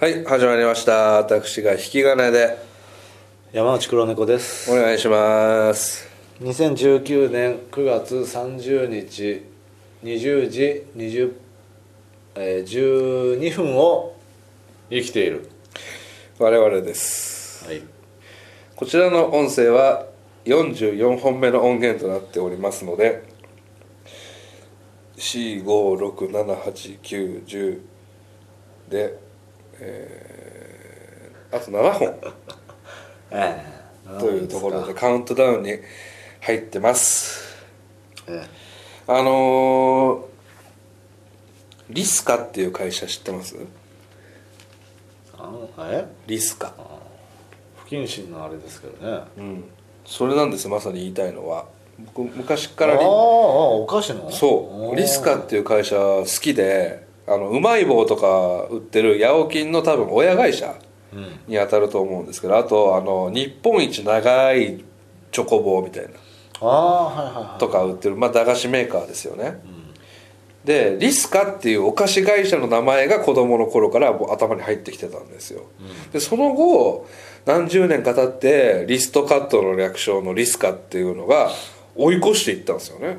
はい始まりました。私が引き金で。山内黒猫です。お願いします。2019年9月30日20時20、えー、12分を生きている。我々です。はい。こちらの音声は44本目の音源となっておりますので4567891で、えーあと7本。ええというところでカウントダウンに入ってます。えあのーリスカっていう会社知ってます？えあのえ？リスカ。不謹慎なあれですけどね。うん。それなんですまさに言いたいのは。僕昔かあああお菓子の？そう。リスカっていう会社好きであのうまい棒とか売ってるヤオキンの多分親会社うん。に当たると思うんですけどあとあの日本一長いチョコ棒みたいな。ああはいはいはい。とか売ってる、まあ、駄菓子メーカーですよね、でリスカっていうお菓子会社の名前が子供の頃から頭に入ってきてたんですよ、でその後何十年か経ってリストカットの略称のリスカっていうのが追い越していったんですよね、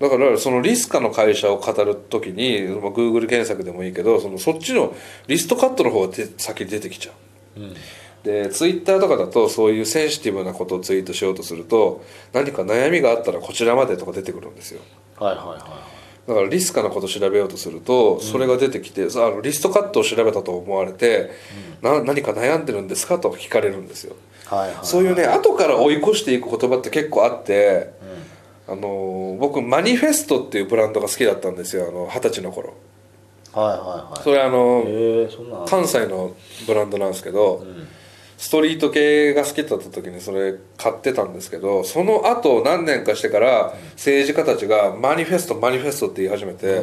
だからそのリスカの会社を語る時に、まあ、Google 検索でもいいけどそのそっちのリストカットの方がで先に出てきちゃう。うん。でツイッターとかだとそういうセンシティブなことをツイートしようとすると何か悩みがあったらこちらまでとか出てくるんですよ。はいはいはいだからリスカのことを調べようとするとそれが出てきて、さあのリストカットを調べたと思われて、な何か悩んでるんですかと聞かれるんですよ。はいはい。そういうね後から追い越していく言葉って結構あって、あの僕マニフェストっていうブランドが好きだったんですよあの二十歳の頃。はいはいはい。それあの関西のブランドなんですけど、ストリート系が好きだった時にそれ買ってたんですけどその後何年かしてから政治家たちがマニフェストマニフェストって言い始めて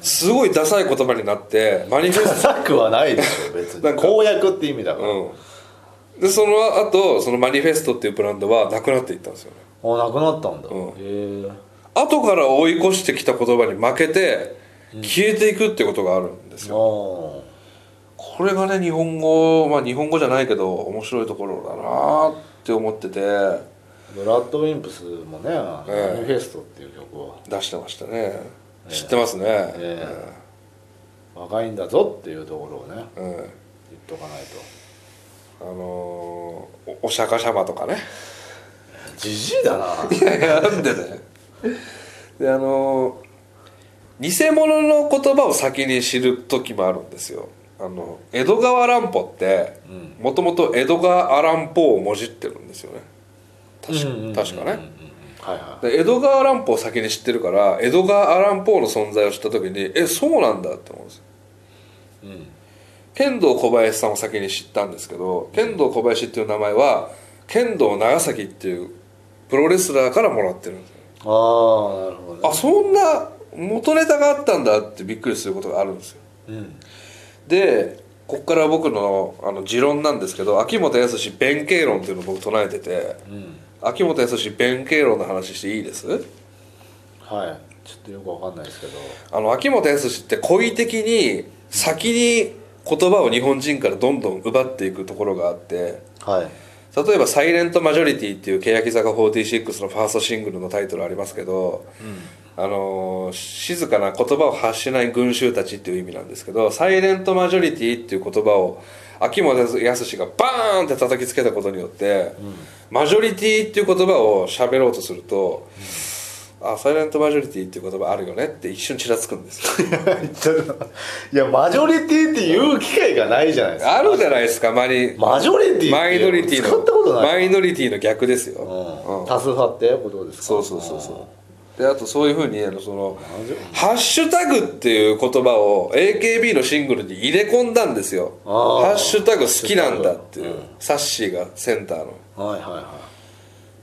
すごいダサい言葉になってマニフェトスダサくはないでしょ別に。公約って意味だから、トうん。でその後そのマニフェストっていうブランドはなくなっていったんですよねあなくなったんだ、うん。へえ。後から追い越してきた言葉に負けて消えていくってことがあるんですよ。あこれがね日本語まあ日本語じゃないけど面白いところだなって思ってて。あブラッドウィンプスもね「ええ。マニフェスト」っていう曲を。出してましたね、知ってますね、え若いんだぞっていうところをねうんうん言っとかないと。あのお釈迦様とかねじじいだな。いやいやなんでねであのー偽物の言葉を先に知る時もあるんですよ。あの江戸川乱歩ってうん。もともと江戸川アランポーをもじってるんですよね。確か,、ね、はいはで江戸川乱歩を先に知ってるから江戸川アランポーの存在を知った時にえそうなんだって思うんですよ。いうん。剣道小林さんを先に知ったんですけど剣道小林っていう名前は剣道長崎っていうプロレスラーからもらってるんですよ。ああなるほどね。あそんな元ネタがあったんだってびっくりすることがあるんですよ。うん。でここから僕のあの持論なんですけど秋元康弁慶論っていうのを僕唱えててうん。秋元康弁慶論の話していいです？はい。ちょっとよくわかんないですけど。あの秋元康って故意的に先に言葉を日本人からどんどん奪っていくところがあってはい例えば「サイレントマジョリティ」っていう欅坂46のファーストシングルのタイトルありますけど、あのー静かな言葉を発しない群衆たちっていう意味なんですけど「サイレントマジョリティ」っていう言葉を秋元康がバーンって叩きつけたことによって、マジョリティっていう言葉を喋ろうとすると、あサイレントマジョリティっていう言葉あるよねって一瞬ちらつくんですよ。いやマジョリティって言う機会がないじゃないですか。あるじゃないですかマニマジョリティマイノリティの。使ったことない。マイノリティの逆ですよ、うん。うん。多数派ってことですか？そうそうそうそう。であとそういうふうにあのそのマジ「ハッシュタグ」っていう言葉を AKB のシングルに入れ込んだんですよ「あー。ハッシュタグ好きなんだ」っていう、うん。サッシーがセンターの。はいはいは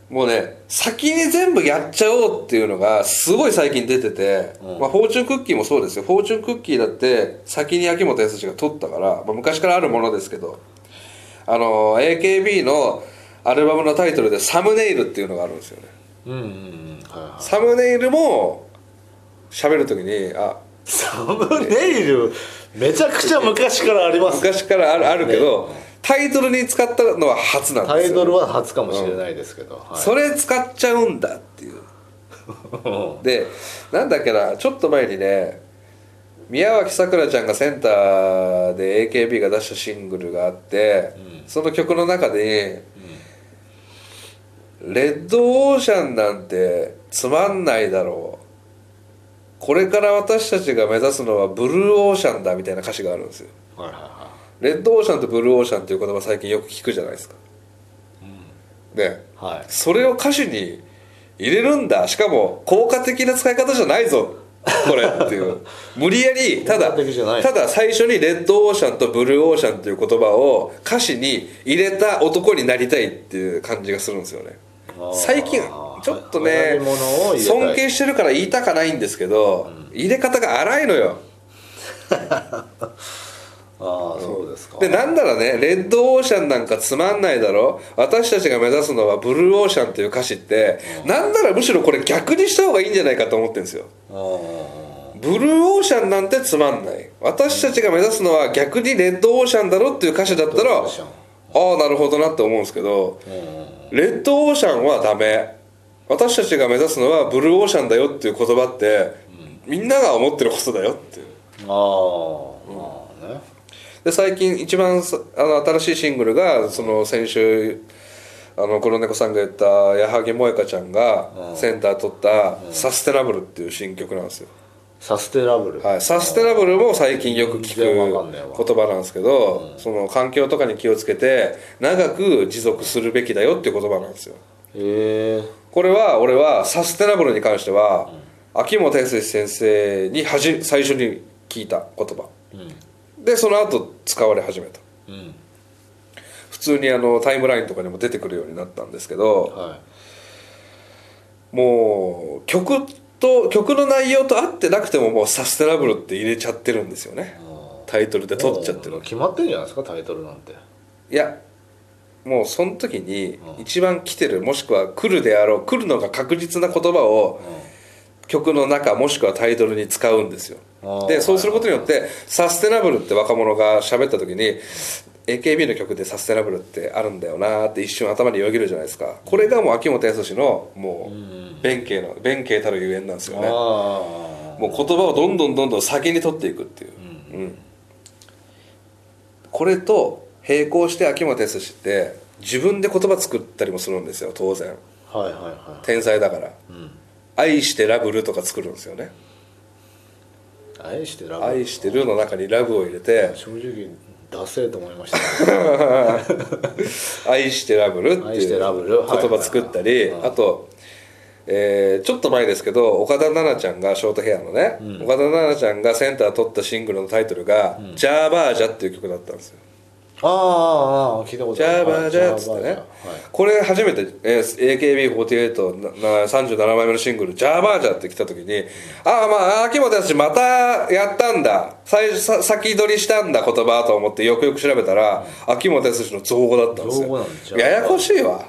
もうね先に全部やっちゃおうっていうのがすごい最近出てて、うん。まあ、フォーチュンクッキーもそうですよ。フォーチュンクッキーだって先に秋元康が取ったから、まあ、昔からあるものですけど。あの AKB のアルバムのタイトルで「サムネイル」っていうのがあるんですよね。いうんうんうん。はいはい。サムネイルも喋るときに「あサムネイル？めちゃくちゃ昔からあります。昔からあるあるけどタイトルに使ったのは初なんですよ。タイトルは初かもしれないですけど、はい。それ使っちゃうんだっていう。でなんだっけなちょっと前にね宮脇さくらちゃんがセンターで AKB が出したシングルがあって、その曲の中で「レッドオーシャンなんてつまんないだろう。これから私たちが目指すのはブルーオーシャンだ」みたいな歌詞があるんですよ。はいはいはレッドオーシャンとブルーオーシャンっていう言葉最近よく聞くじゃないですか、でいはい。それを歌詞に入れるんだ。しかも効果的な使い方じゃないぞ。これっていう。無理やりただただ最初にレッドオーシャンとブルーオーシャンという言葉を歌詞に入れた男になりたいっていう感じがするんですよね。最近ちょっとね尊敬してるから言いたかないんですけど、入れ方が荒いのよ ああそうですか。でなんならねレッドオーシャンなんかつまんないだろ。私たちが目指すのはブルーオーシャンっていう歌詞って、なんならむしろこれ逆にした方がいいんじゃないかと思ってるんですよ。ブルーオーシャンなんてつまんない。私たちが目指すのは逆にレッドオーシャンだろっていう歌詞だったらああなるほどなって思うんですけどうん。レッドオーシャンはダメ。私たちが目指すのはブルーオーシャンだよっていう言葉って、みんなが思ってることだよっていう。ああまあねで最近一番さあの新しいシングルがその先週あの黒猫さんが言った矢作萌香ちゃんがうん。センター取った「サステナブル」っていう新曲なんですよ、サステナブル。はい、サステナブルも最近よく聞く言葉なんですけど、その環境とかに気をつけて長く持続するべきだよっていう言葉なんですよ。へえ。これは俺はサステナブルに関しては、秋元康先生にはじ最初に聞いた言葉。うんでその後使われ始めた。うん。普通にあのタイムラインとかにも出てくるようになったんですけどはもう曲と曲の内容と合ってなくてももうサステナブルって入れちゃってるんですよね。いタイトルで取っちゃってる決まってんじゃないですかタイトルなんて。いやもうその時に一番来てるもしくは来るであろう来るのが確実な言葉を曲の中もしくはタイトルに使うんですよ。でそうすることによってサステナブルって若者が喋った時に AKB の曲でサステナブルってあるんだよなって一瞬頭によぎるじゃないですか。これがもう秋元康のもう弁慶の弁慶たるゆえんなんですよね。あもう言葉をどんどんどんどん先に取っていくっていう、うん。これと並行して秋元康って自分で言葉作ったりもするんですよ当然。あはいはいは天才だから。いうん「愛してラブル」とか作るんですよね。愛してラ「ブ愛してる」の中にラブを入れて。正直ダセえと思いました「愛してラブル」っていう言葉作ったりあと、えーちょっと前ですけど岡田奈々ちゃんがショートヘアのね、岡田奈々ちゃんがセンター取ったシングルのタイトルが「ジャーバージャ」っていう曲だったんですよああああ聞いたことジある。ャーバージャーっつってね、はい。これ初めて、えー AKB48 なな37枚目のシングル「ジャーバージャー」って来た時にああまあ秋元康またやったんだ。最初さ先取りしたんだ言葉と思ってよくよく調べたら、秋元康の造語だったんです造語よややこしいわ。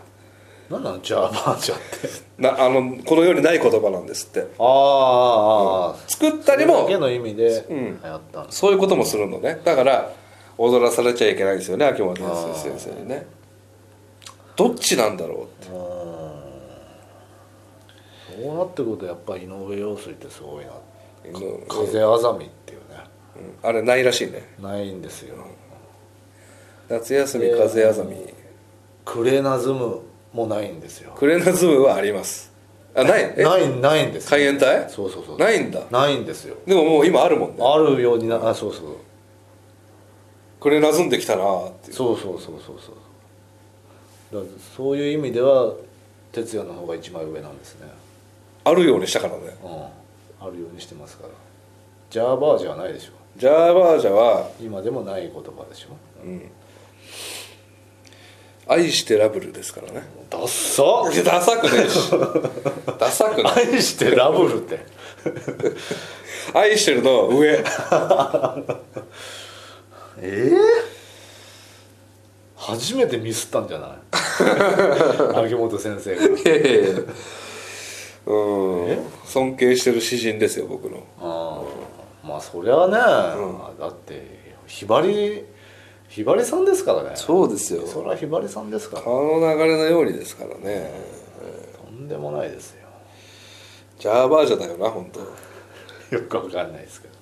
何なのジャーバージャーって。なあのこの世にない言葉なんですって。ああああ作ったりもそれだけの意味でん。流行ったんそういうこともするのね。だから踊らされちゃいけないんですよね秋元康先生にね。どっちなんだろうって。そうなってくるとやっぱり井上陽水ってすごいな。うん風あざみっていうね。あれないらしいね。ないんですよ。夏休み風あざみ。クレナズムもないんですよ。クレナズムはあります。あない？え？ないないんですよ。海援隊？そうそうそう。ないんだ。ないんですよ。でももう今あるもんね。あるようになあそうそうクレナズんできたなーって。いうそうそうそうそう。そうそういう意味では哲也の方が一枚上なんですね。あるようにしたからね。うん。あるようにしてますから。ジャーバージャーないでしょ。ジャーバージャは今でもない言葉でしょ。愛してラブルですからね。ダッサダサくねえし。ダサくない。愛してラブルって。愛してるの上 ええ初めてミスったんじゃない？秋元先生が。いやいやいや。うん。尊敬してる詩人ですよ僕の。ああままあそりゃね、だってひばりひばりさんですからね。そうですよ。そりゃひばりさんですから。川の流れのようにですからね、とんでもないですよ。ジャーバージャだよな本当。よくわかんないですけど